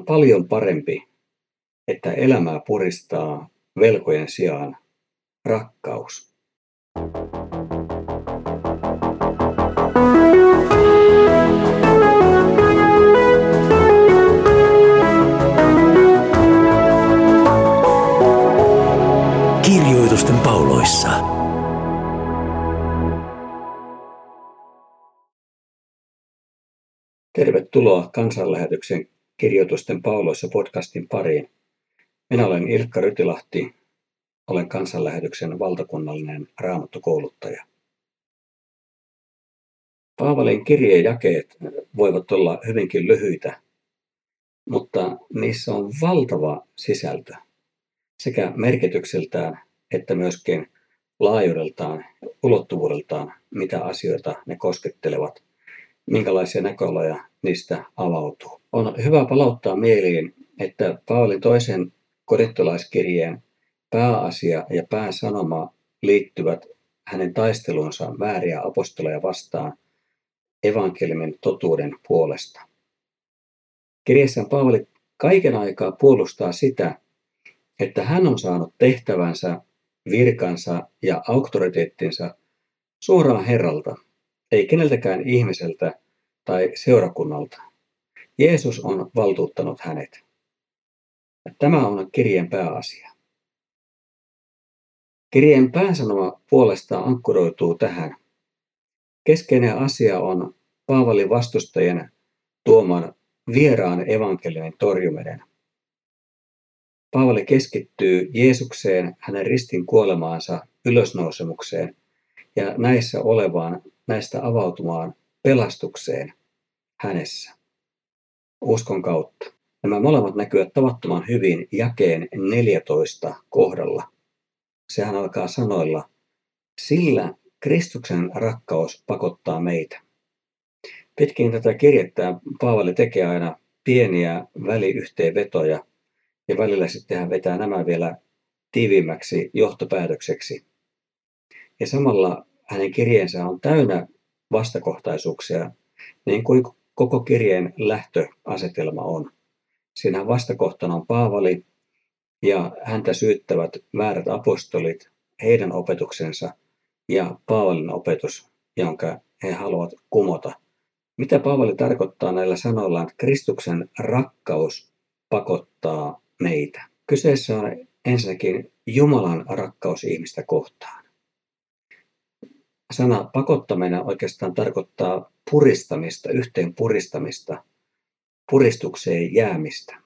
On paljon parempi, että elämää puristaa velkojen sijaan rakkaus. Kirjoitusten pauloissa. Tervetuloa kansanlähetyksen Kirjoitusten pauloissa podcastin pariin. Minä olen Ilkka Rytilahti, olen kansanlähetyksen valtakunnallinen raamattokouluttaja. Paavalin kirjejakeet voivat olla hyvinkin lyhyitä, mutta niissä on valtava sisältö sekä merkitykseltään että myöskin laajuudeltaan, ulottuvuudeltaan, mitä asioita ne koskettelevat, minkälaisia näköaloja niistä avautuu. On hyvä palauttaa mieliin, että Paavali toisen korintolaiskirjeen pääasia ja pääsanoma liittyvät hänen taistelunsa vääriä apostoleja vastaan evankeliumin totuuden puolesta. Kirjassaan Paavali kaiken aikaa puolustaa sitä, että hän on saanut tehtävänsä, virkansa ja auktoriteettinsa suoraan Herralta, ei keneltäkään ihmiseltä tai seurakunnalta. Jeesus on valtuuttanut hänet. Tämä on kirjeen pääasia. Kirjeen pääsanoma puolestaan ankkuroituu tähän. Keskeinen asia on Paavalin vastustajien tuoman vieraan evankeliumin torjuminen. Paavali keskittyy Jeesukseen, hänen ristin kuolemaansa, ylösnousemukseen ja näissä olevaan, näistä avautumaan pelastukseen hänessä, uskon kautta. Nämä molemmat näkyvät tavattoman hyvin jakeen 14 kohdalla. Sehän alkaa sanoilla, sillä Kristuksen rakkaus pakottaa meitä. Pitkin tätä kirjettä Paavali tekee aina pieniä väliyhteenvetoja ja välillä sitten hän vetää nämä vielä tiiviimmäksi johtopäätökseksi. Ja samalla hänen kirjeensä on täynnä vastakohtaisuuksia, niin kuin koko kirjeen lähtöasetelma on. Siinä vastakohtana on Paavali ja häntä syyttävät väärät apostolit, heidän opetuksensa ja Paavalin opetus, jonka he haluavat kumota. Mitä Paavali tarkoittaa näillä sanoillaan, että Kristuksen rakkaus pakottaa meitä? Kyseessä on ensinnäkin Jumalan rakkaus ihmistä kohtaan. Sana pakottaminen oikeastaan tarkoittaa puristamista, yhteen puristamista, puristukseen jäämistä.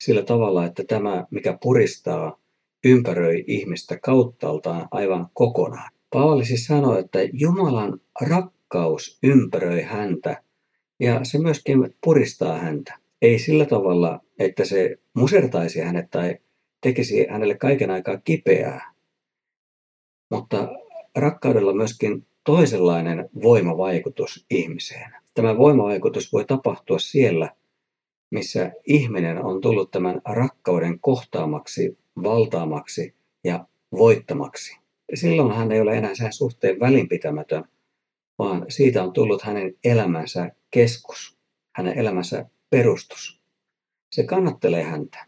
Sillä tavalla, että tämä, mikä puristaa, ympäröi ihmistä kauttaaltaan aivan kokonaan. Paavali siis sanoi, että Jumalan rakkaus ympäröi häntä ja se myöskin puristaa häntä. Ei sillä tavalla, että se musertaisi hänet tai tekisi hänelle kaiken aikaa kipeää, mutta rakkaudella myöskin toisenlainen voimavaikutus ihmiseen. Tämä voimavaikutus voi tapahtua siellä, missä ihminen on tullut tämän rakkauden kohtaamaksi, valtaamaksi ja voittamaksi. Silloin hän ei ole enää sen suhteen välinpitämätön, vaan siitä on tullut hänen elämänsä keskus, hänen elämänsä perustus. Se kannattelee häntä.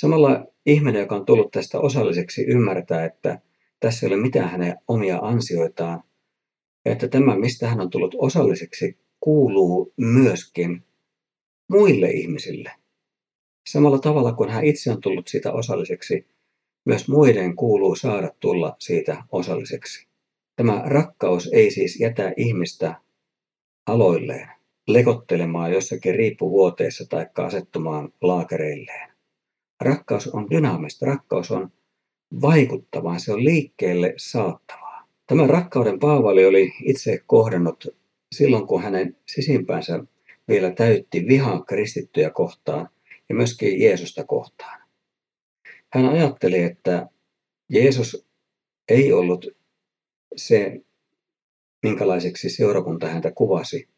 Samalla ihminen, joka on tullut tästä osalliseksi, ymmärtää, että tässä ei ole mitään hänen omia ansioitaan, ja että tämä, mistä hän on tullut osalliseksi, kuuluu myöskin muille ihmisille. Samalla tavalla kuin hän itse on tullut siitä osalliseksi, myös muiden kuuluu saada tulla siitä osalliseksi. Tämä rakkaus ei siis jätä ihmistä aloilleen, lekottelemaan jossakin riippuvuoteessa tai asettumaan laakereilleen. Rakkaus on dynaamista, rakkaus on vaikuttavaa, se on liikkeelle saattavaa. Tämän rakkauden Paavali oli itse kohdannut silloin, kun hänen sisimpäänsä vielä täytti vihaa kristittyjä kohtaan ja myöskin Jeesusta kohtaan. Hän ajatteli, että Jeesus ei ollut se, minkälaiseksi seurakunta häntä kuvasi,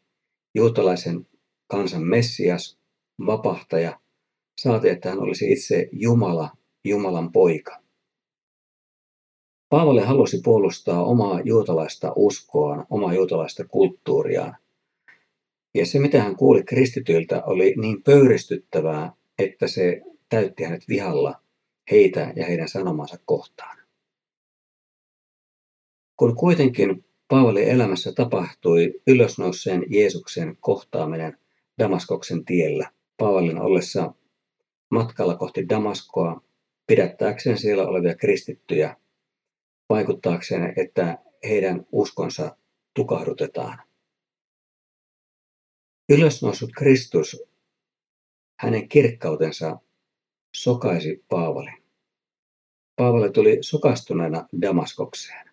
juutalaisen kansan Messias, vapahtaja, saati, että hän olisi itse Jumala, Jumalan poika. Paavali halusi puolustaa omaa juutalaista uskoaan, omaa juutalaista kulttuuriaan. Ja se, mitä hän kuuli kristityiltä, oli niin pöyristyttävää, että se täytti hänet vihalla heitä ja heidän sanomansa kohtaan. Kun kuitenkin Paavalin elämässä tapahtui ylösnouseen Jeesuksen kohtaaminen Damaskoksen tiellä, Paavalin ollessa matkalla kohti Damaskoa pidättääkseen siellä olevia kristittyjä, vaikuttaakseen, että heidän uskonsa tukahdutetaan. Ylösnoussut Kristus, hänen kirkkautensa sokaisi Paavalin. Paavali tuli sokastuneena Damaskokseen.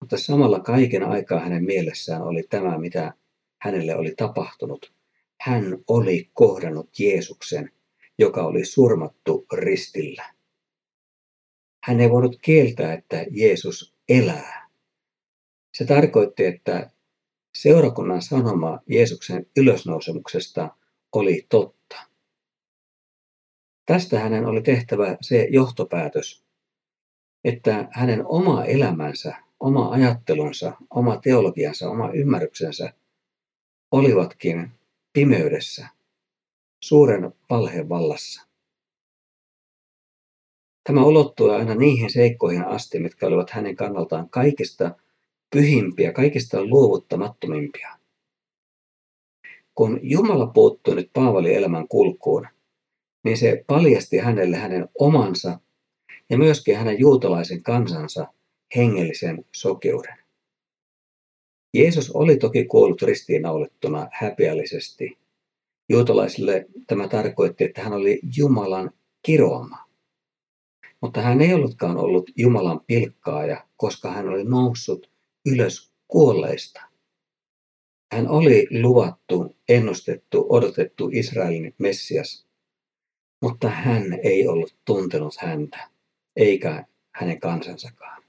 Mutta samalla kaiken aikaa hänen mielessään oli tämä, mitä hänelle oli tapahtunut. Hän oli kohdannut Jeesuksen, joka oli surmattu ristillä. Hän ei voinut kieltää, että Jeesus elää. Se tarkoitti, että seurakunnan sanoma Jeesuksen ylösnousemuksesta oli totta. Tästä hänen oli tehtävä se johtopäätös, että hänen oma elämänsä, oma ajattelunsa, oma teologiansa, oma ymmärryksensä olivatkin pimeydessä, suuren valheen vallassa. Tämä ulottui aina niihin seikkoihin asti, mitkä olivat hänen kannaltaan kaikista pyhimpiä, kaikista luovuttamattomimpia. Kun Jumala puuttui nyt Paavalin elämän kulkuun, niin se paljasti hänelle hänen omansa ja myöskin hänen juutalaisen kansansa hengellisen sokeuden. Jeesus oli toki kuollut ristiinnaulettuna häpeällisesti. Juutalaisille tämä tarkoitti, että hän oli Jumalan kiroama. Mutta hän ei ollutkaan ollut Jumalan pilkkaaja, koska hän oli noussut ylös kuolleista. Hän oli luvattu, ennustettu, odotettu Israelin Messias, mutta hän ei ollut tuntenut häntä, eikä hänen kansansakaan.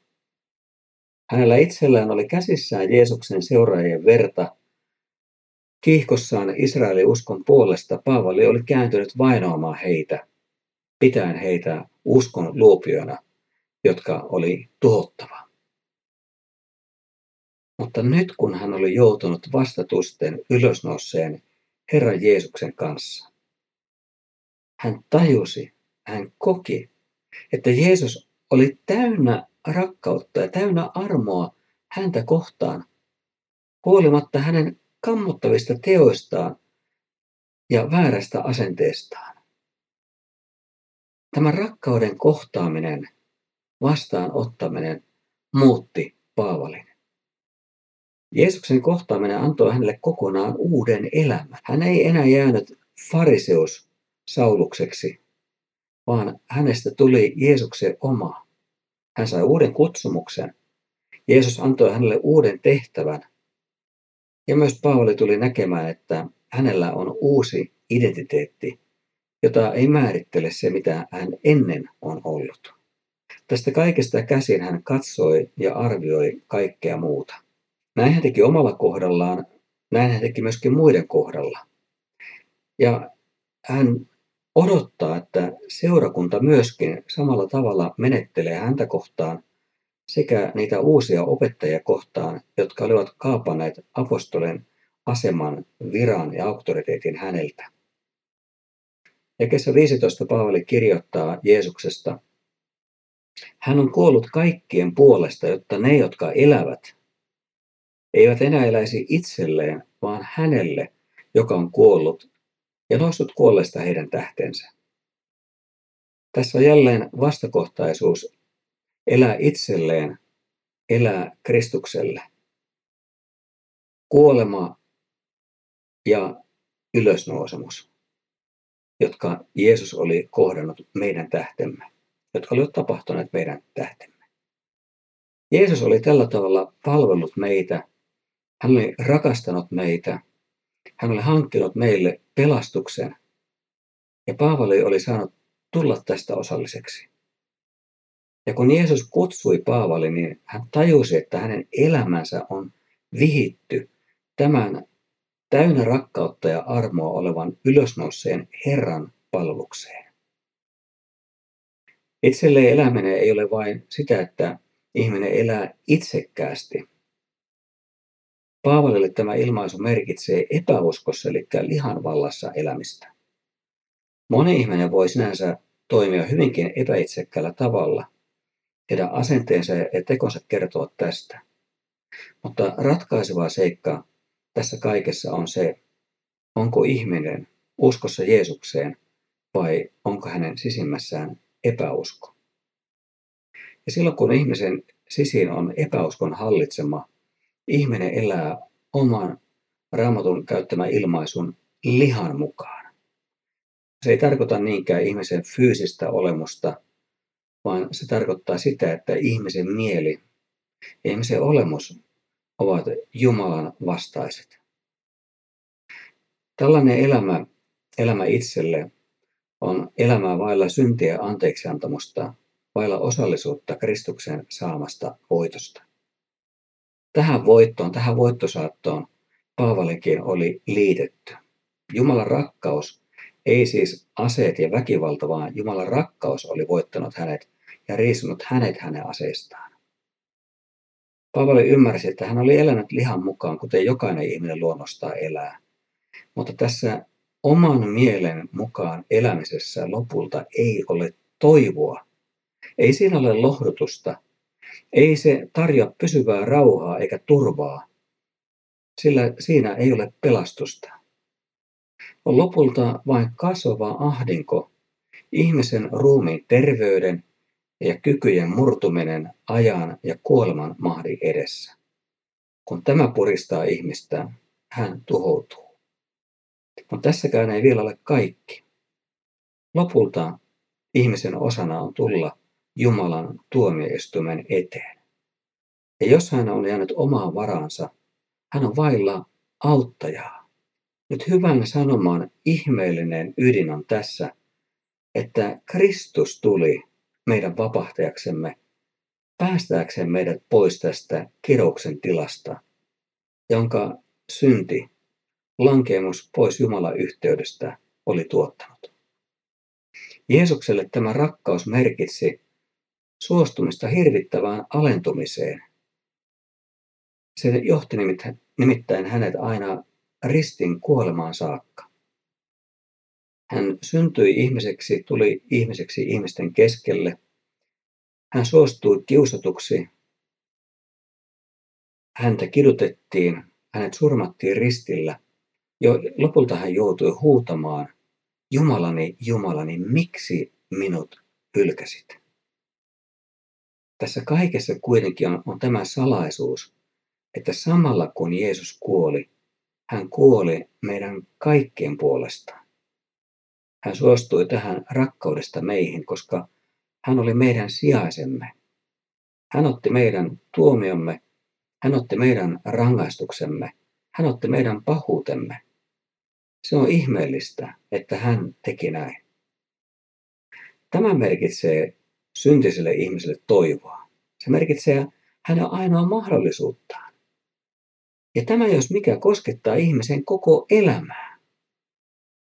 Hänellä itsellään oli käsissään Jeesuksen seuraajien verta. Kiihkossaan Israelin uskon puolesta Paavali oli kääntynyt vainoamaan heitä, pitäen heitä uskon luopioina, jotka oli tuhottava. Mutta nyt kun hän oli joutunut vastatusten ylösnouseen Herran Jeesuksen kanssa, hän tajusi, hän koki, että Jeesus oli täynnä rakkautta ja täynnä armoa häntä kohtaan, huolimatta hänen kammottavista teoistaan ja väärästä asenteestaan. Tämä rakkauden kohtaaminen, vastaanottaminen muutti Paavalin. Jeesuksen kohtaaminen antoi hänelle kokonaan uuden elämän. Hän ei enää jäänyt fariseus Saulukseksi, vaan hänestä tuli Jeesuksen oma. Hän sai uuden kutsumuksen. Jeesus antoi hänelle uuden tehtävän. Ja myös Paavali tuli näkemään, että hänellä on uusi identiteetti, jota ei määrittele se, mitä hän ennen on ollut. Tästä kaikesta käsin hän katsoi ja arvioi kaikkea muuta. Näin hän teki omalla kohdallaan, näin hän teki myöskin muiden kohdalla. Ja hän odottaa, että seurakunta myöskin samalla tavalla menettelee häntä kohtaan sekä niitä uusia opettajia kohtaan, jotka olivat kaapaneet apostolen aseman, viran ja auktoriteetin häneltä. Ja kesä 15 Paavali kirjoittaa Jeesuksesta, hän on kuollut kaikkien puolesta, jotta ne, jotka elävät, eivät enää eläisi itselleen, vaan hänelle, joka on kuollut ja noussut kuolleista heidän tähtensä. Tässä on jälleen vastakohtaisuus elää itselleen, elää Kristukselle. Kuolema ja ylösnousemus, jotka Jeesus oli kohdannut meidän tähtemme, jotka olivat tapahtuneet meidän tähtemme. Jeesus oli tällä tavalla palvellut meitä, hän oli rakastanut meitä, hän oli hankkinut meille pelastuksen ja Paavali oli saanut tulla tästä osalliseksi. Ja kun Jeesus kutsui Paavali, niin hän tajusi, että hänen elämänsä on vihitty tämän täynnä rakkautta ja armoa olevan ylösnouseen Herran palvelukseen. Itselleen eläminen ei ole vain sitä, että ihminen elää itsekkäästi, Paavalille tämä ilmaisu merkitsee epäuskossa, eli lihan vallassa elämistä. Moni ihminen voi sinänsä toimia hyvinkin epäitsekkäällä tavalla. Heidän asenteensa ja tekonsa kertovat tästä. Mutta ratkaiseva seikka tässä kaikessa on se, onko ihminen uskossa Jeesukseen vai onko hänen sisimmässään epäusko. Ja silloin kun ihmisen sisin on epäuskon hallitsema, ihminen elää oman raamatun käyttämän ilmaisun lihan mukaan. Se ei tarkoita niinkään ihmisen fyysistä olemusta, vaan se tarkoittaa sitä, että ihmisen mieli ja ihmisen olemus ovat Jumalan vastaiset. Tällainen elämä, elämä itselle, on elämää vailla syntiä anteeksiantamusta, vailla osallisuutta Kristuksen saamasta voitosta. Tähän voittoon, tähän voittosaattoon Paavalinkin oli liitetty. Jumalan rakkaus, ei siis aseet ja väkivalta, vaan Jumalan rakkaus oli voittanut hänet ja riisunut hänet hänen aseistaan. Paavali ymmärsi, että hän oli elänyt lihan mukaan, kuten jokainen ihminen luonnostaan elää. Mutta tässä oman mielen mukaan elämisessä lopulta ei ole toivoa. Ei siinä ole lohdutusta. Ei se tarjoa pysyvää rauhaa eikä turvaa, sillä siinä ei ole pelastusta. On lopulta vain kasvava ahdinko, ihmisen ruumiin terveyden ja kykyjen murtuminen ajan ja kuoleman mahdin edessä. Kun tämä puristaa ihmistä, hän tuhoutuu. Mutta tässäkään ei vielä ole kaikki. Lopulta ihmisen osana on tulla Jumalan tuomioistuimen eteen. Ja jos hän on jäänyt omaan varansa, hän on vailla auttajaa. Nyt hyvän sanoman ihmeellinen ydin on tässä, että Kristus tuli meidän vapahtajaksemme, päästääkseen meidät pois tästä kirouksen tilasta, jonka synti lankeemus pois Jumalan yhteydestä oli tuottanut. Jeesukselle tämä rakkaus merkitsi suostumista hirvittävään alentumiseen. Se johti nimittäin hänet aina ristin kuolemaan saakka. Hän syntyi ihmiseksi, tuli ihmiseksi ihmisten keskelle. Hän suostui kiusatuksi. Häntä kidutettiin, hänet surmattiin ristillä – jo lopulta hän joutui huutamaan, Jumalani, Jumalani, miksi minut hylkäsit? Tässä kaikessa kuitenkin on, on tämä salaisuus, että samalla kun Jeesus kuoli, hän kuoli meidän kaikkien puolesta. Hän suostui tähän rakkaudesta meihin, koska hän oli meidän sijaisemme. Hän otti meidän tuomiomme, hän otti meidän rangaistuksemme, hän otti meidän pahuutemme. Se on ihmeellistä, että hän teki näin. Tämä merkitsee syntiselle ihmiselle toivoa. Se merkitsee hänen ainoa mahdollisuuttaan. Ja tämä, jos mikä, koskettaa ihmisen koko elämää.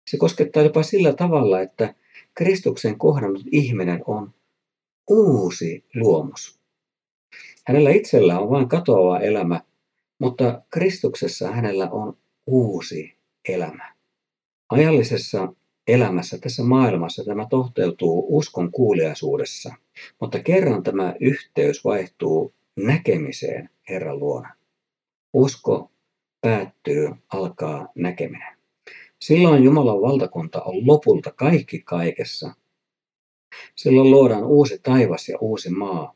Se koskettaa jopa sillä tavalla, että Kristuksen kohdannut ihminen on uusi luomus. Hänellä itsellä on vain katoava elämä, mutta Kristuksessa hänellä on uusi elämä. Ajallisessa elämässä tässä maailmassa tämä toteutuu uskon kuuliaisuudessa, mutta kerran tämä yhteys vaihtuu näkemiseen Herran luona. Usko päättyy, alkaa näkeminen. Silloin Jumalan valtakunta on lopulta kaikki kaikessa. Silloin luodaan uusi taivas ja uusi maa.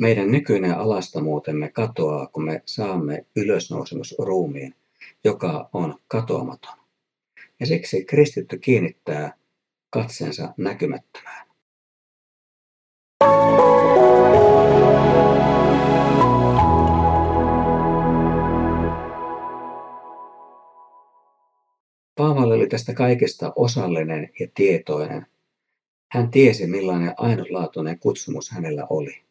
Meidän nykyinen alastamuutemme katoaa, kun me saamme ylösnousemusruumiin, joka on katoamaton. Ja siksi kristitty kiinnittää katseensa näkymättömään. Paavali oli tästä kaikesta osallinen ja tietoinen. Hän tiesi, millainen ainutlaatuinen kutsumus hänellä oli.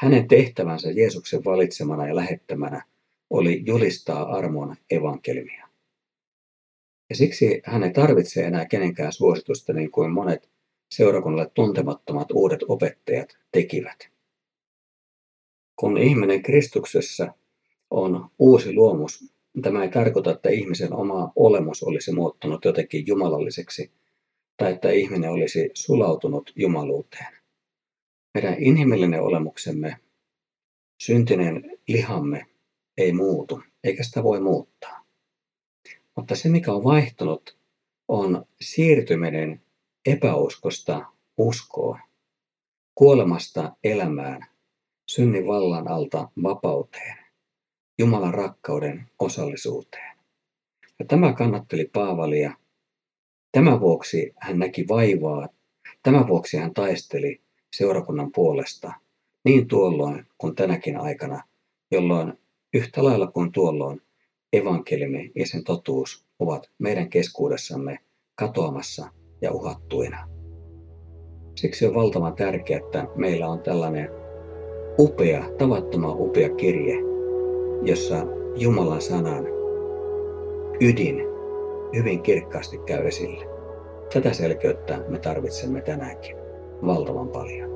Hänen tehtävänsä Jeesuksen valitsemana ja lähettämänä oli julistaa armon evankeliumia. Ja siksi hän ei tarvitse enää kenenkään suositusta niin kuin monet seurakunnalle tuntemattomat uudet opettajat tekivät. Kun ihminen Kristuksessa on uusi luomus. Tämä ei tarkoita, että ihmisen oma olemus olisi muuttunut jotenkin jumalalliseksi tai että ihminen olisi sulautunut jumaluuteen. Meidän inhimillinen olemuksemme, syntinen lihamme ei muutu, eikä sitä voi muuttaa. Mutta se, mikä on vaihtunut, on siirtyminen epäuskosta uskoon, kuolemasta elämään, synnin vallan alta vapauteen, Jumalan rakkauden osallisuuteen. Ja tämä kannatteli Paavalia. Tämän vuoksi hän näki vaivaa. Tämän vuoksi hän taisteli seurakunnan puolesta niin tuolloin kuin tänäkin aikana, jolloin yhtä lailla kuin tuolloin evankeliumi ja sen totuus ovat meidän keskuudessamme katoamassa ja uhattuina. Siksi on valtavan tärkeää, että meillä on tällainen upea, tavattoman upea kirje, jossa Jumalan sanan ydin hyvin kirkkaasti käy esille. Tätä selkeyttä me tarvitsemme tänäänkin valtavan paljon.